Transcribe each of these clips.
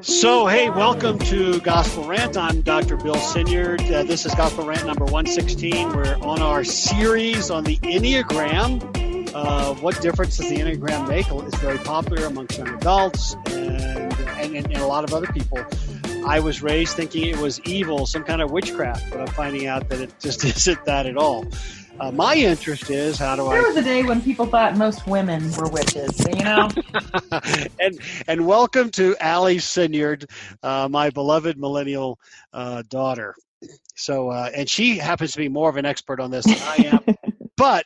So, hey, welcome to Gospel Rant. I'm Dr. Bill Sinyard. Uh, this is Gospel Rant number 116. We're on our series on the Enneagram. Uh, what difference does the Enneagram make? It's very popular amongst young adults and, and, and, a lot of other people. I was raised thinking it was evil, some kind of witchcraft, but I'm finding out that it just isn't that at all. Uh, my interest is how do there I? There was a day when people thought most women were witches, you know. and and welcome to Allie Sinyard, uh, my beloved millennial uh, daughter. So uh, and she happens to be more of an expert on this than I am, but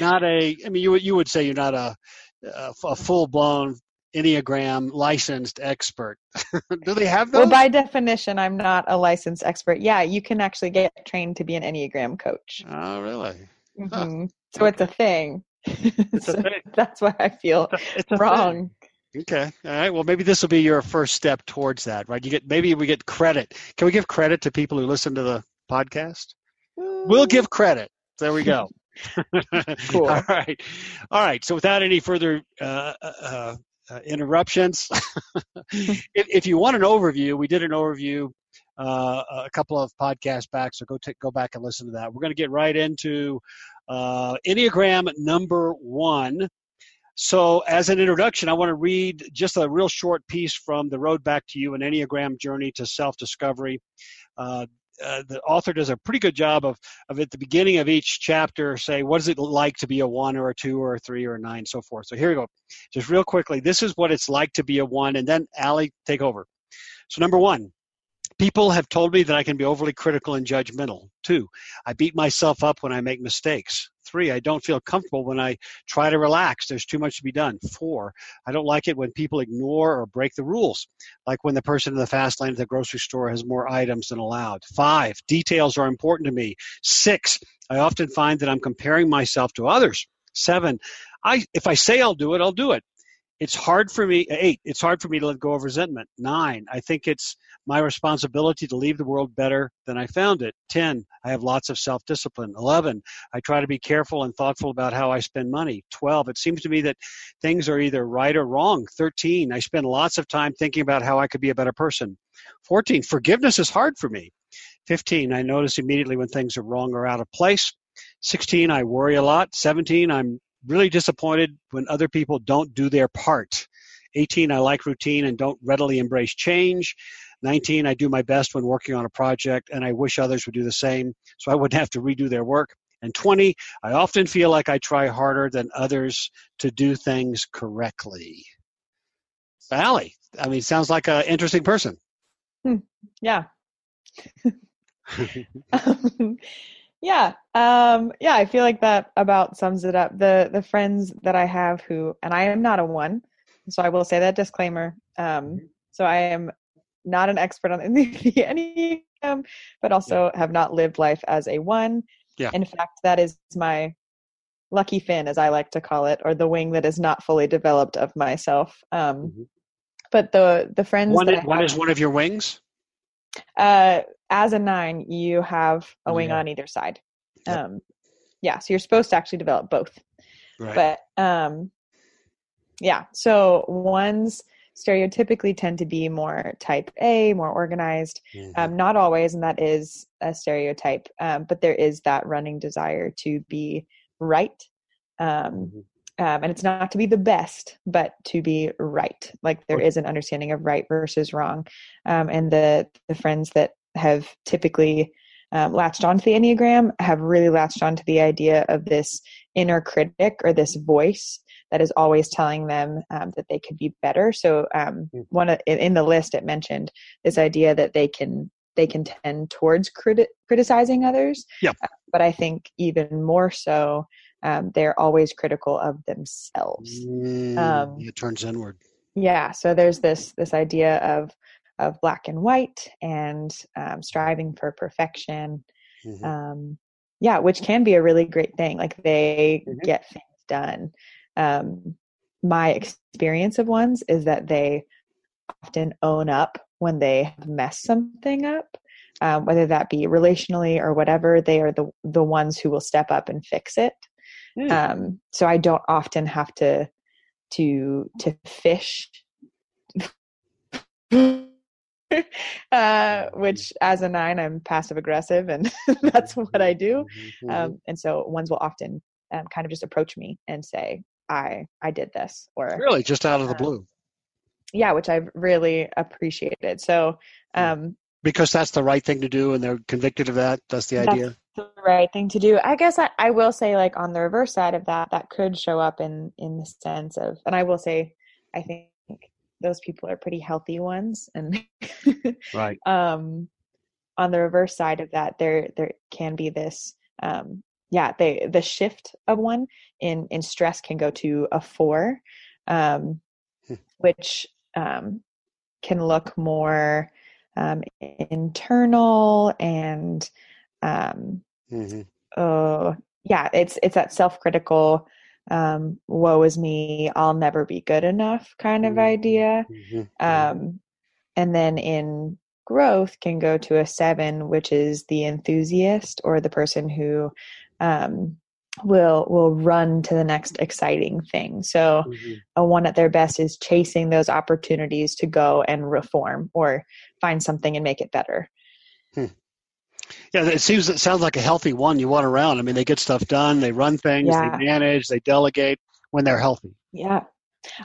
not a. I mean, you you would say you're not a a, a full blown Enneagram licensed expert. Do they have those? Well, by definition, I'm not a licensed expert. Yeah, you can actually get trained to be an Enneagram coach. Oh, really? Mm-hmm. Huh. So okay. it's a thing. It's so a thing. That's why I feel it's a, wrong. Okay. All right. Well, maybe this will be your first step towards that, right? You get maybe we get credit. Can we give credit to people who listen to the podcast? Mm. We'll give credit. There we go. cool. All right. All right. So without any further uh, uh, uh, interruptions. if, if, you want an overview, we did an overview uh, a couple of podcasts back, so go take, go back and listen to that. We're going to get right into uh, Enneagram number one. So, as an introduction, I want to read just a real short piece from The Road Back to You, an Enneagram journey to self discovery. Uh, the author does a pretty good job of, of at the beginning of each chapter say what is it like to be a one or a two or a three or a nine so forth. So here we go. Just real quickly this is what it's like to be a one and then Allie take over. So number one people have told me that I can be overly critical and judgmental two I beat myself up when I make mistakes Three, I don't feel comfortable when I try to relax. There's too much to be done. Four, I don't like it when people ignore or break the rules, like when the person in the fast lane at the grocery store has more items than allowed. Five, details are important to me. Six, I often find that I'm comparing myself to others. Seven, I if I say I'll do it, I'll do it it's hard for me eight it's hard for me to let go of resentment. Nine i think it's my responsibility to leave the world better than i found it. 10 i have lots of self-discipline. 11 i try to be careful and thoughtful about how i spend money. 12 it seems to me that things are either right or wrong. 13 i spend lots of time thinking about how i could be a better person. 14 forgiveness is hard for me. 15 i notice immediately when things are wrong or out of place. 16 i worry a lot. 17 i'm really disappointed when other people don't do their part. 18, I like routine and don't readily embrace change. 19, I do my best when working on a project and I wish others would do the same so I wouldn't have to redo their work. And 20, I often feel like I try harder than others to do things correctly. Allie, I mean, sounds like an interesting person. Hmm. Yeah. um, yeah um yeah i feel like that about sums it up. The the friends that i have who and i am not a one so i will say that disclaimer um mm-hmm. so i am not an expert on the any but also have not lived life as a one. Yeah. In fact that is my lucky fin as i like to call it or the wing that is not fully developed of myself um mm-hmm. but the the friends one, one is one of your wings uh as a nine, you have a wing yeah. on either side. Yep. Um, yeah, so you're supposed to actually develop both. Right. But um, yeah, so ones stereotypically tend to be more type A, more organized. Mm-hmm. Um, not always, and that is a stereotype, um, but there is that running desire to be right. Um, mm-hmm. Um, and it's not to be the best, but to be right. Like there is an understanding of right versus wrong. Um, and the the friends that have typically um, latched onto the Enneagram have really latched onto the idea of this inner critic or this voice that is always telling them um, that they could be better. So um, hmm. one of, in the list it mentioned this idea that they can they can tend towards criti- criticizing others. Yeah. Uh, but I think even more so, um, they're always critical of themselves. Mm, um, it turns inward. Yeah. So there's this this idea of of black and white and um, striving for perfection. Mm-hmm. Um, yeah, which can be a really great thing. Like they mm-hmm. get things done. Um, my experience of ones is that they often own up when they have messed something up, um, whether that be relationally or whatever. They are the the ones who will step up and fix it. Mm. Um, so I don't often have to to to fish uh, which as a nine, I'm passive aggressive, and that's what I do. Mm-hmm. Um, and so ones will often um, kind of just approach me and say, "I I did this," or really just out of the um, blue. Yeah, which I've really appreciated. So, um, because that's the right thing to do, and they're convicted of that. That's the idea. That's the right thing to do. I guess I, I will say, like on the reverse side of that, that could show up in in the sense of, and I will say, I think those people are pretty healthy ones and right um on the reverse side of that there there can be this um yeah they the shift of one in in stress can go to a four um hmm. which um can look more um internal and um mm-hmm. uh yeah it's it's that self-critical um, woe is me, I'll never be good enough kind of mm-hmm. idea. Mm-hmm. Um, and then in growth can go to a seven, which is the enthusiast or the person who um, will will run to the next exciting thing. So mm-hmm. a one at their best is chasing those opportunities to go and reform or find something and make it better. Hmm. Yeah, it seems it sounds like a healthy one you want around. I mean, they get stuff done, they run things, yeah. they manage, they delegate when they're healthy. Yeah,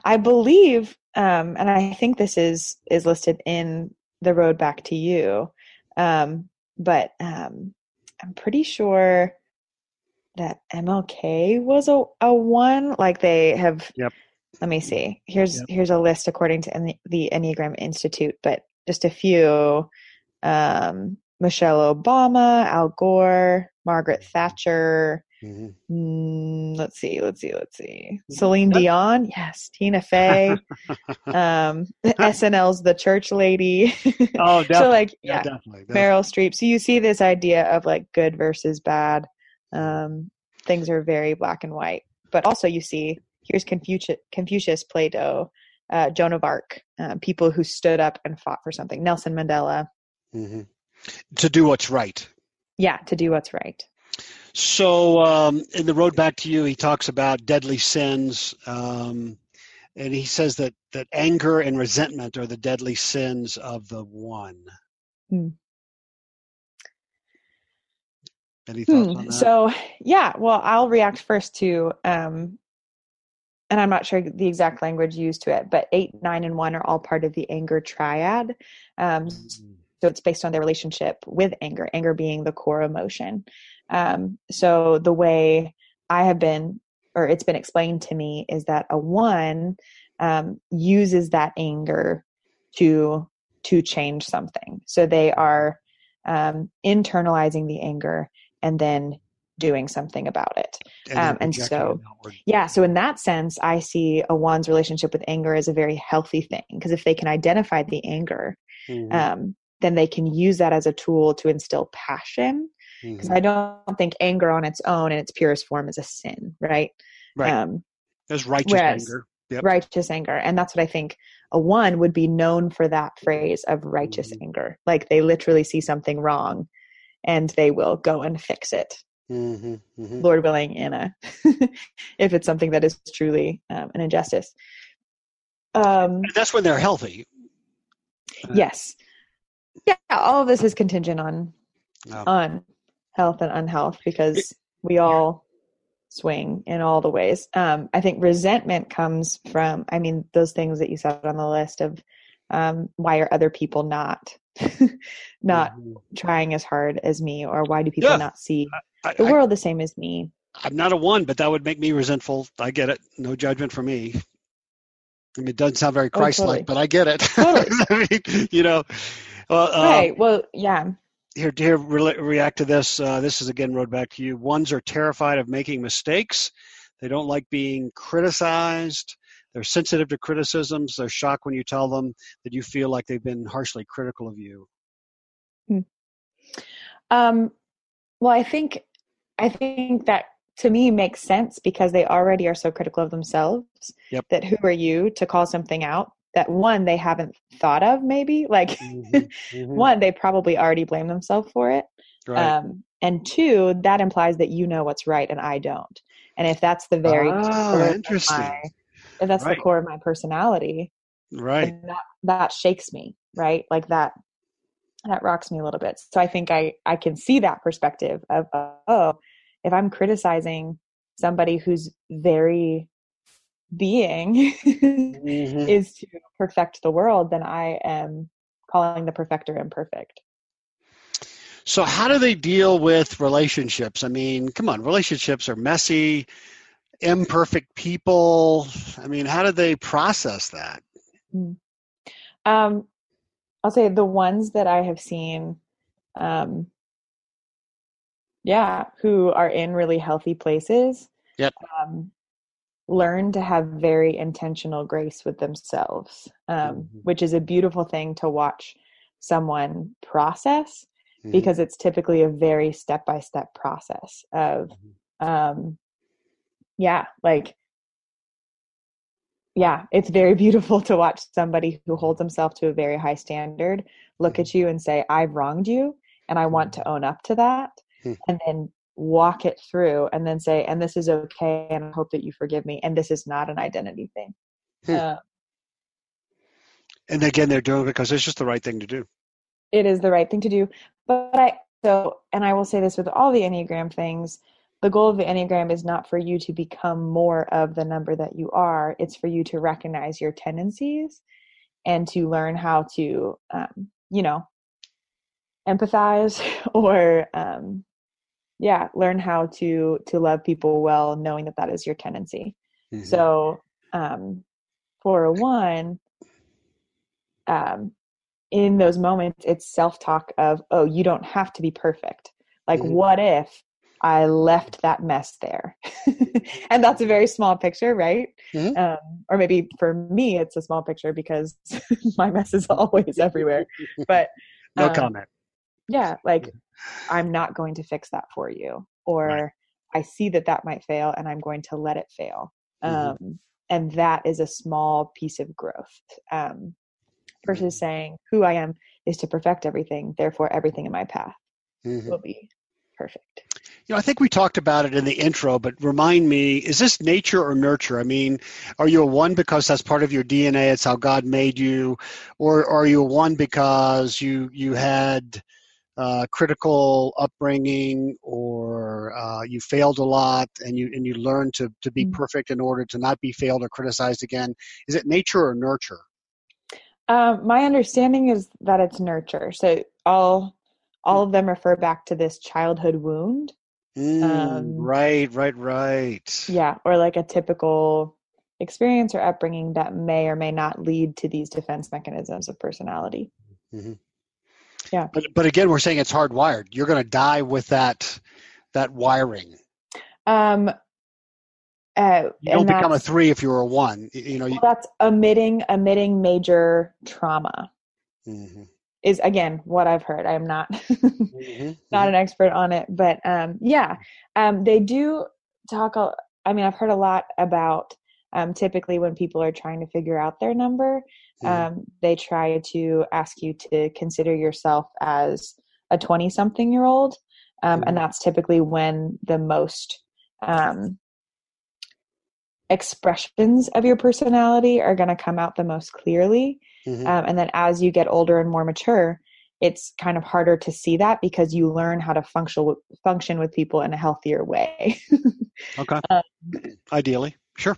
I believe, um, and I think this is is listed in the road back to you, um, but um, I'm pretty sure that MLK was a, a one. Like they have. Yep. Let me see. Here's yep. here's a list according to the Enneagram Institute, but just a few. Um, Michelle Obama, Al Gore, Margaret Thatcher. Mm-hmm. Mm, let's see, let's see, let's see. Celine Dion, yes. Tina Fey, um, SNL's The Church Lady. oh, definitely. so like, yeah, yeah definitely, definitely, Meryl Streep. So you see this idea of like good versus bad. Um, things are very black and white, but also you see here's Confucius, Confucius Plato, uh, Joan of Arc, uh, people who stood up and fought for something. Nelson Mandela. Mm-hmm to do what's right. Yeah, to do what's right. So um, in the road back to you, he talks about deadly sins, um, and he says that that anger and resentment are the deadly sins of the one. Hmm. Any thoughts hmm. on that? So yeah, well, I'll react first to, um, and I'm not sure the exact language used to it, but eight, nine, and one are all part of the anger triad. Um, mm-hmm so it's based on their relationship with anger, anger being the core emotion. Um, so the way I have been, or it's been explained to me, is that a one um, uses that anger to to change something. So they are um, internalizing the anger and then doing something about it. And, um, and so, yeah, so in that sense, I see a one's relationship with anger as a very healthy thing because if they can identify the anger, mm-hmm. um, then they can use that as a tool to instill passion because mm-hmm. i don't think anger on its own in its purest form is a sin right right um there's righteous anger yep. righteous anger and that's what i think a one would be known for that phrase of righteous mm-hmm. anger like they literally see something wrong and they will go and fix it. Mm-hmm. mm-hmm. lord willing in a if it's something that is truly um, an injustice. Um, that's when they're healthy. Yes. Yeah all of this is contingent on on health and unhealth because we all swing in all the ways. Um, i think resentment comes from i mean those things that you said on the list of um, why are other people not not mm-hmm. trying as hard as me or why do people yeah. not see I, the world I, the same as me i'm not a one but that would make me resentful i get it no judgment for me I mean, it doesn't sound very Christ-like, oh, totally. but I get it. Totally. I mean, you know, well, uh, right. Well, yeah. Here, here, re- react to this. Uh, this is again road back to you. Ones are terrified of making mistakes. They don't like being criticized. They're sensitive to criticisms. They're shocked when you tell them that you feel like they've been harshly critical of you. Hmm. Um, well, I think I think that to me makes sense because they already are so critical of themselves. Yep. That who are you to call something out that one they haven't thought of maybe like mm-hmm, mm-hmm. one they probably already blame themselves for it right. um, and two that implies that you know what's right and i don't and if that's the very oh, interesting. My, if that's right. the core of my personality Right. And that that shakes me, right? Like that that rocks me a little bit. So I think I I can see that perspective of oh, if I'm criticizing somebody who's very being mm-hmm. is to perfect the world, then I am calling the perfecter imperfect. So, how do they deal with relationships? I mean, come on, relationships are messy, imperfect people. I mean, how do they process that? Hmm. Um, I'll say the ones that I have seen, um, yeah, who are in really healthy places. Yep. Um, learn to have very intentional grace with themselves, um, mm-hmm. which is a beautiful thing to watch someone process mm-hmm. because it's typically a very step by step process of, mm-hmm. um, yeah, like, yeah, it's very beautiful to watch somebody who holds himself to a very high standard look mm-hmm. at you and say, I've wronged you and I want mm-hmm. to own up to that. Hmm. And then walk it through and then say and this is okay and i hope that you forgive me and this is not an identity thing hmm. uh, and again they're doing it because it's just the right thing to do it is the right thing to do but i so and i will say this with all the enneagram things the goal of the enneagram is not for you to become more of the number that you are it's for you to recognize your tendencies and to learn how to um, you know empathize or um, yeah learn how to to love people well knowing that that is your tendency mm-hmm. so um for a one um in those moments it's self-talk of oh you don't have to be perfect like mm-hmm. what if i left that mess there and that's a very small picture right mm-hmm. um, or maybe for me it's a small picture because my mess is always everywhere but no um, comment yeah like i'm not going to fix that for you or right. i see that that might fail and i'm going to let it fail mm-hmm. um, and that is a small piece of growth um, versus mm-hmm. saying who i am is to perfect everything therefore everything in my path mm-hmm. will be perfect you know, I think we talked about it in the intro, but remind me, is this nature or nurture? I mean, are you a one because that's part of your DNA, it's how God made you, or, are you a one because you you had uh, critical upbringing or uh, you failed a lot and you and you learned to to be mm-hmm. perfect in order to not be failed or criticized again? Is it nature or nurture? Um, my understanding is that it's nurture. So all all of them refer back to this childhood wound mm, um, right right right. yeah or like a typical experience or upbringing that may or may not lead to these defense mechanisms of personality. Mm-hmm. Yeah. But but again we're saying it's hardwired. You're going to die with that that wiring. Um uh, you don't become a three if you're a one. You know well, that's omitting omitting major trauma. Mm-hmm. Is again what i've heard i'm not mm-hmm. not an expert on it but um yeah um they do talk i mean i've heard a lot about um, typically when people are trying to figure out their number mm-hmm. um, they try to ask you to consider yourself as a 20 something year old um, and mm-hmm. that's typically when the most um, expressions of your personality are going to come out the most clearly mm-hmm. Um, and then as you get older and more mature it's kind of harder to see that because you learn how to function function with people in a healthier way. okay. Um, Ideally, sure.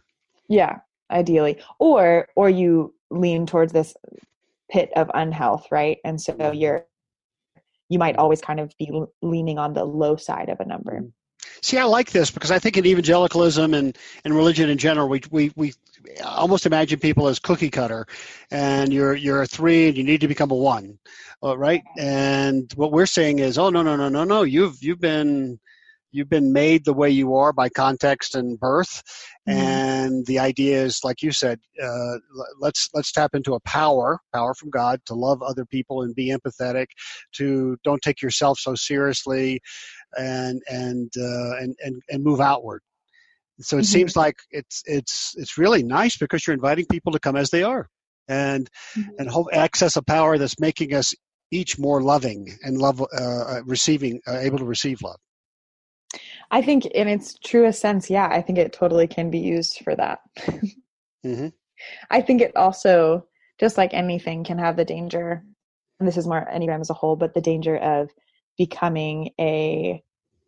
Yeah, ideally. Or or you lean towards this pit of unhealth, right? And so you're you might always kind of be leaning on the low side of a number. See, I like this because I think in evangelicalism and, and religion in general, we, we, we almost imagine people as cookie cutter, and you're you're a three and you need to become a one, uh, right? And what we're saying is, oh no no no no no, you've you've been you've been made the way you are by context and birth mm-hmm. and the idea is like you said uh, let's let's tap into a power power from god to love other people and be empathetic to don't take yourself so seriously and and uh, and, and and move outward so it mm-hmm. seems like it's it's it's really nice because you're inviting people to come as they are and mm-hmm. and hope access a power that's making us each more loving and love uh, uh receiving uh, able to receive love I think in its truest sense, yeah, I think it totally can be used for that. mm-hmm. I think it also just like anything can have the danger and this is more enneagram as a whole but the danger of becoming a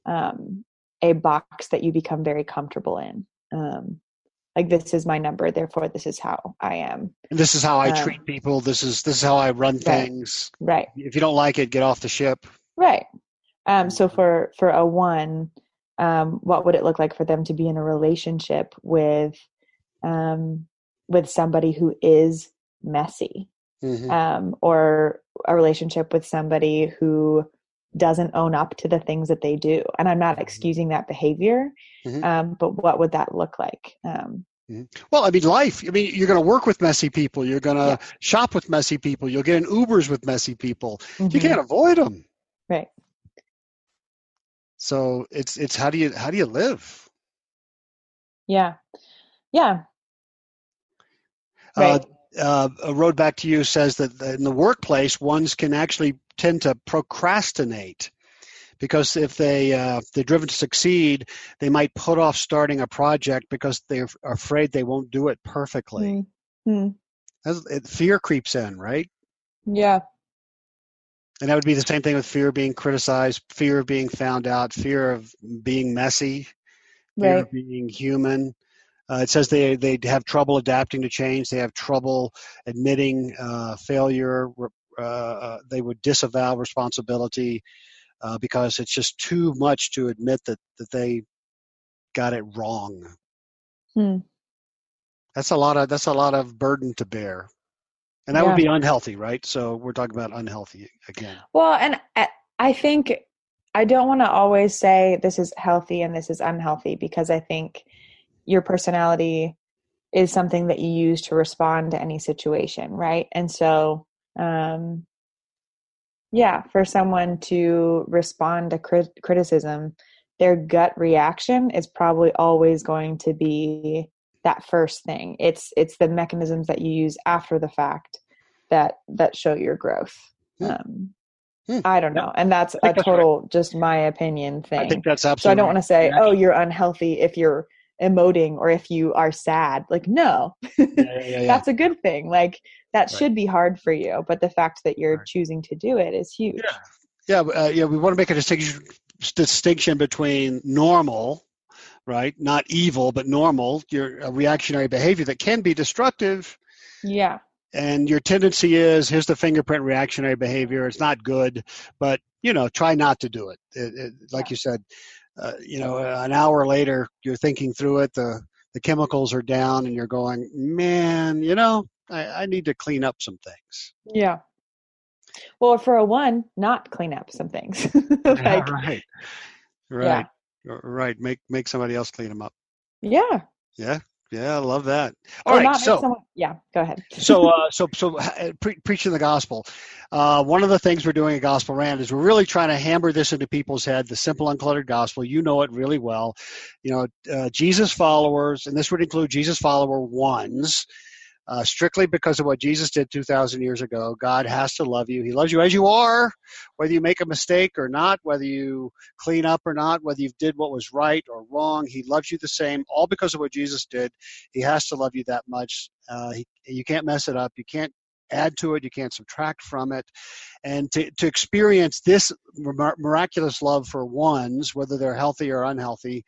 um a box that you become very comfortable in. Um like this is my number therefore this is how i am. And this is how i um, treat people. This is this is how i run things. Right. If you don't like it get off the ship. Right. Um so for for a one um what would it look like for them to be in a relationship with um with somebody who is messy? Mm-hmm. um or a relationship with somebody who doesn't own up to the things that they do and i'm not mm-hmm. excusing that behavior mm-hmm. um, but what would that look like um, mm-hmm. well i mean life i mean you're going to work with messy people you're going to yeah. shop with messy people you'll get in ubers with messy people mm-hmm. you can't avoid them right so it's it's how do you how do you live yeah yeah uh, right. Uh, a road back to you says that in the workplace, ones can actually tend to procrastinate because if they uh, they're driven to succeed, they might put off starting a project because they're afraid they won't do it perfectly. Mm-hmm. fear creeps in, right? Yeah. And that would be the same thing with fear of being criticized, fear of being found out, fear of being messy, fear right. of being human. Uh, it says they they have trouble adapting to change. They have trouble admitting uh, failure. Uh, uh, they would disavow responsibility uh, because it's just too much to admit that that they got it wrong. Hmm. That's a lot of that's a lot of burden to bear, and that yeah. would be unhealthy, right? So we're talking about unhealthy again. Well, and I think I don't want to always say this is healthy and this is unhealthy because I think your personality is something that you use to respond to any situation, right? And so, um, yeah, for someone to respond to crit- criticism, their gut reaction is probably always going to be that first thing. It's it's the mechanisms that you use after the fact that that show your growth. Hmm. Um, hmm. I don't know, and that's a total right. just my opinion thing. I think that's absolutely. So I don't want to say, oh, you're unhealthy if you're emoting or if you are sad like no yeah, yeah, yeah, that's a good thing. Like that right. should be hard for you but the fact that you're right. choosing to do it is huge. Yeah. Yeah, uh, yeah we want to make a distinction distinction between normal right not evil but normal your a reactionary behavior that can be destructive. Yeah. And your tendency is here's the fingerprint reactionary behavior it's not good but you know try not to do it, it, it like you said uh, you know, an hour later, you're thinking through it, the, the chemicals are down, and you're going, man, you know, I, I need to clean up some things. Yeah. Well, for a one, not clean up some things. like, yeah, right. Right. Yeah. Right. Make make somebody else clean them up. Yeah. Yeah. Yeah, I love that. All right, so someone, yeah, go ahead. so, uh, so, so, uh, pre- preaching the gospel. Uh, one of the things we're doing at Gospel Rant is we're really trying to hammer this into people's head. The simple, uncluttered gospel. You know it really well. You know, uh, Jesus followers, and this would include Jesus follower ones uh, strictly because of what Jesus did 2,000 years ago. God has to love you. He loves you as you are, whether you make a mistake or not, whether you clean up or not, whether you did what was right or wrong. He loves you the same, all because of what Jesus did. He has to love you that much. Uh, he, you can't mess it up. You can't add to it. You can't subtract from it. And to, to experience this miraculous love for ones, whether they're healthy or unhealthy,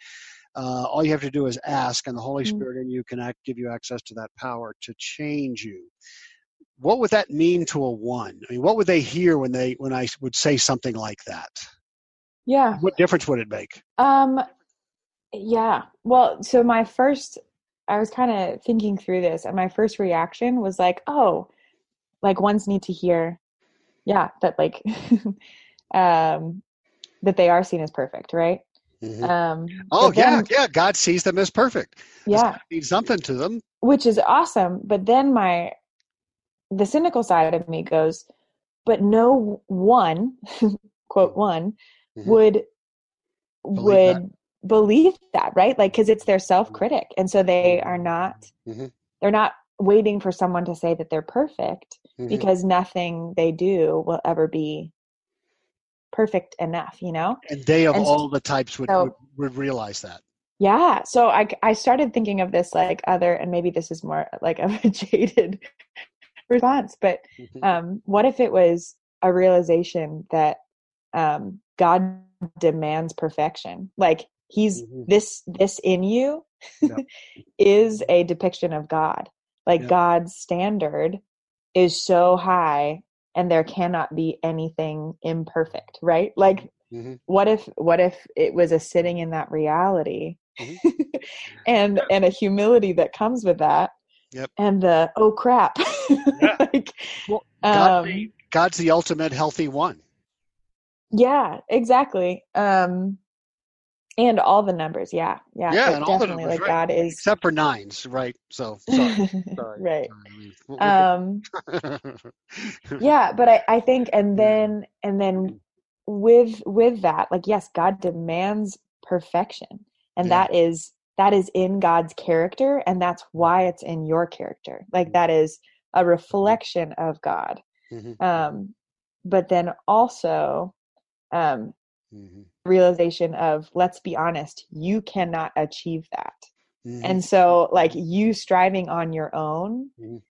uh, all you have to do is ask, and the Holy mm-hmm. Spirit in you can act, give you access to that power to change you. What would that mean to a one? I mean, what would they hear when they when I would say something like that? Yeah. What difference would it make? Um, yeah. Well, so my first, I was kind of thinking through this, and my first reaction was like, oh, like ones need to hear, yeah, that like, um, that they are seen as perfect, right? Mm-hmm. Um, oh yeah, then, yeah. God sees them as perfect. Yeah, means something to them, which is awesome. But then my the cynical side of me goes, but no one, quote mm-hmm. one, mm-hmm. would believe would that. believe that, right? Like because it's their self critic, and so they are not. Mm-hmm. They're not waiting for someone to say that they're perfect mm-hmm. because nothing they do will ever be perfect enough, you know? And they of and all the types would, so, would, would realize that. Yeah. So I, I started thinking of this like other, and maybe this is more like of a jaded response. But Mhm. um, what if it was a realization that um, God demands perfection? Like He's Mhm. this this in you Yep. is a depiction of God. Like Yep. God's standard is so high, and there cannot be anything imperfect, right? Like Mhm. what if what if it was a sitting in that reality Mhm. and and a humility that comes with that Yep. and the oh crap Yeah. like Well, God's, um, the, God's the ultimate healthy one. yeah exactly um and all the numbers yeah yeah Yeah, but and all the definitely numbers, like right. god is Except for nines, right? So sorry. sorry. right Sorry. um yeah but i i think and then and then with with that like yes god demands perfection and Yeah. that is that is in god's character and that's why it's in your character like that is a reflection of god Mhm. um but then also um Mhm. realization of let's be honest you cannot achieve that Mhm. and so like you striving on your own Mhm.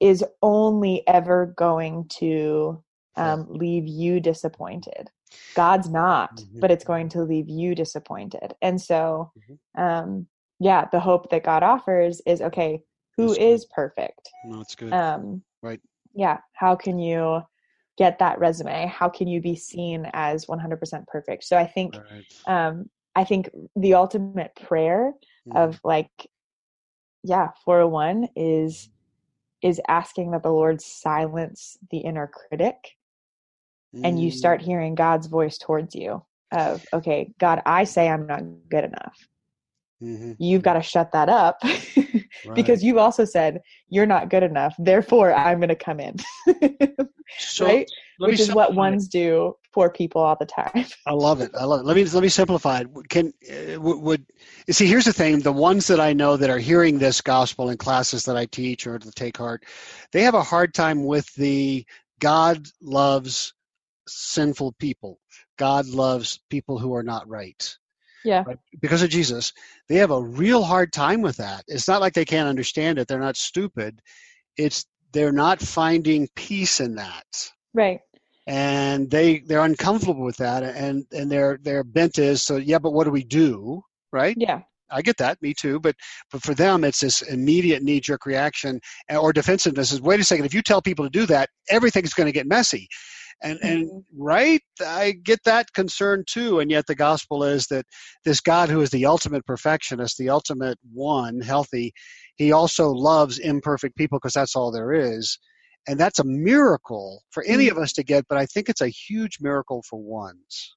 is only ever going to um, leave you disappointed god's not Mhm. but it's going to leave you disappointed and so Mhm. um yeah the hope that god offers is okay who That's is good. perfect no, it's good. um Right. yeah how can you get that resume how can you be seen as 100% perfect? So i think right. um i think the ultimate prayer of like yeah 401 is is asking that the lord silence the inner critic and you Mm, start hearing god's voice towards you of okay god i say i'm not good enough mhm. you've got to shut that up because you've also said you're not good enough therefore i'm going to come in so right which is what simplify it. ones do for people all the time I love it. I love it. Let me let me simplify it. Can uh, would, would see? Here's the thing: the ones that I know that are hearing this gospel in classes that I teach or to take heart, they have a hard time with the God loves sinful people. God loves people who are not right. Yeah. Right? Because of Jesus, they have a real hard time with that. It's not like they can't understand it. They're not stupid. It's they're not finding peace in that. Right. And they they're uncomfortable with that and and their their bent is so yeah but what do we do right? Yeah. I get that. Me too. But but for them it's this immediate knee jerk reaction uh, or defensiveness is wait a second. If you tell people to do that everything's going to get messy and and Mhm. right i get that concern too and yet the gospel is that this god who is the ultimate perfectionist the ultimate one healthy he also loves imperfect people because that's all there is and that's a miracle for any of us to get but i think it's a huge miracle for ones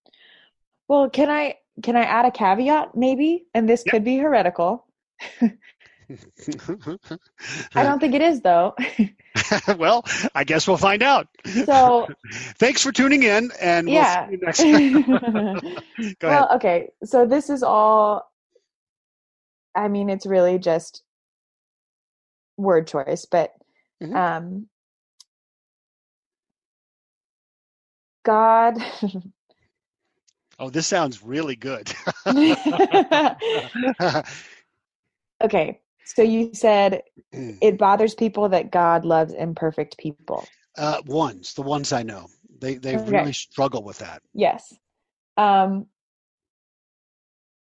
Well, can I can I add a caveat maybe? And this Yep. could be heretical. I don't think it is though. well i guess we'll find out so thanks for tuning in and we'll yeah. see you next time go ahead well, okay. So this is all I mean, it's really just word choice, but Mhm. um God oh this sounds really good Okay. So you said it bothers people that God loves imperfect people. uh, ones the ones i know they they Okay. really struggle with that Yes. Um,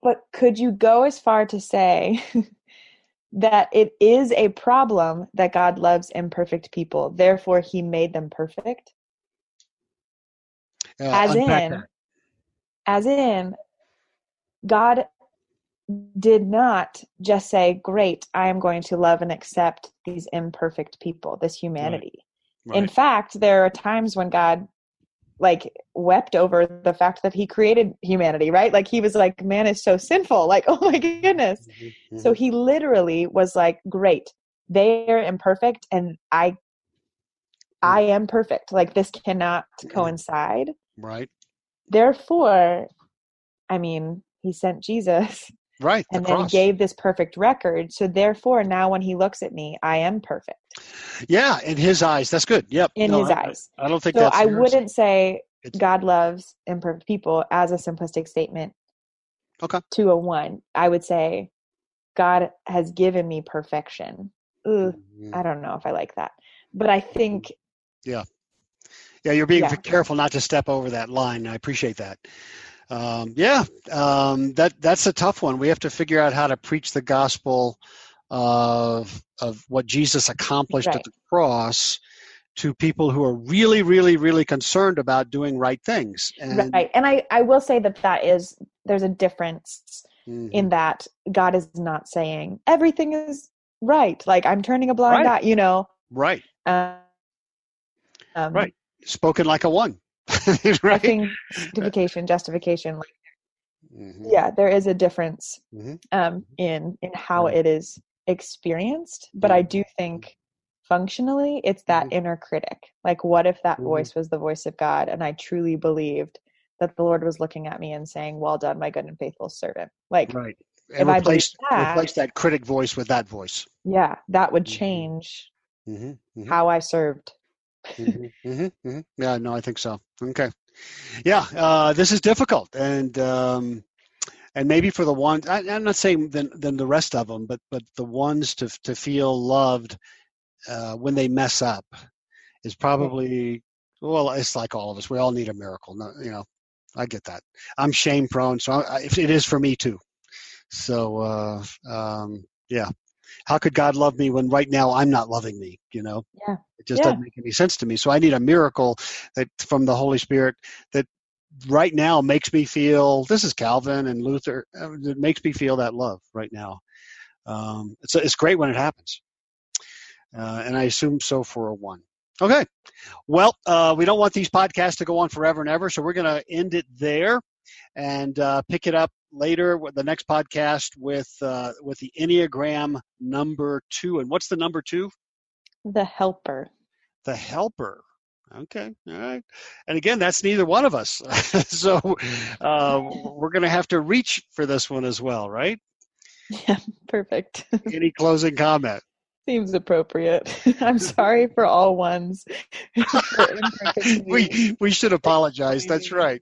but could you go as far to say that it is a problem that God loves imperfect people, therefore he made them perfect? uh, As in, that. as in, God did not just say, Great, I am going to love and accept these imperfect people, this humanity. In Right. fact, there are times when God like wept over the fact that he created humanity, right? Like he was like, man is so sinful. Like, oh my goodness. Mhm, So mhm. he literally was like, great. They're imperfect and I I am perfect. Like this cannot coincide. right Therefore, I mean, he sent Jesus right the and then cross. gave this perfect record. So therefore, now when he looks at me, I am perfect yeah in his eyes that's good yep in No, his I- eyes. i don't think So that's I wouldn't say It's- God loves imperfect people as a simplistic statement. Okay. To a one, I would say God has given me perfection. Ooh, Mhm. I don't know if I like that, but I think. Yeah. Yeah, you're being yeah. careful not to step over that line. I appreciate that. Um, yeah, um, that that's a tough one. We have to figure out how to preach the gospel of of what Jesus accomplished right. at the cross to people who are really, really, really concerned about doing right things. And, right, and I I will say that that is there's a difference mm-hmm. in that God is not saying everything is right. Like I'm turning a blind right. eye, you know. Right. Um, right. Spoken like a one. right. Sanctification, justification. Like, mm-hmm. Yeah, there is a difference mm-hmm. um, in in how it is experienced, but I do think functionally it's that mm-hmm. inner critic. Like, what if that voice was the voice of God, and I truly believed that the Lord was looking at me and saying, "Well done, my good and faithful servant." Like, right. And if replace, I that, replace that critic voice with that voice. Yeah, that would mm-hmm. change mm-hmm. Mm-hmm. how I served. Mm-hmm. Mm-hmm. mm-hmm. Yeah, no, I think so. Okay. Yeah, uh, this is difficult, and um, and maybe for the ones I, am not saying than than the rest of them, but but the ones to to feel loved uh, when they mess up is probably well, it's like all of us. We all need a miracle. No, you know, I get that. I'm shame prone, so I, it is for me too. So uh, um, yeah, how could God love me when right now I'm not loving me? You know, yeah, it just yeah. doesn't make any sense to me. So I need a miracle that from the Holy Spirit that right now makes me feel. This is Calvin and Luther. Uh, it makes me feel that love right now. Um, it's it's great when it happens, uh, and I assume so for a one. Okay. Well, uh, we don't want these podcasts to go on forever and ever, so we're going to end it there and uh, pick it up later the next podcast with uh, with the Enneagram number two. And what's the number two? The helper. The helper. Okay, all right. And again, that's neither one of us. so uh, we're going to have to reach for this one as well, right? Yeah, perfect. Any closing comment? Seems appropriate. I'm sorry for all ones. we we should apologize. That's right.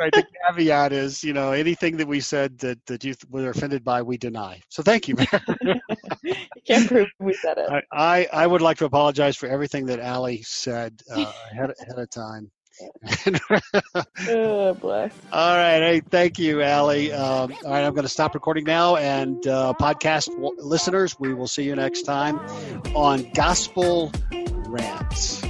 Right. The caveat is, you know, anything that we said that, that you were offended by, we deny. So thank you. you can't prove we said it. I, I, I, would like to apologize for everything that Allie said uh, ahead, ahead of time. oh, bless. All right. Hey, thank you, Allie. Um, all right, I'm going to stop recording now. And uh, podcast w- listeners, we will see you next time on Gospel Rants.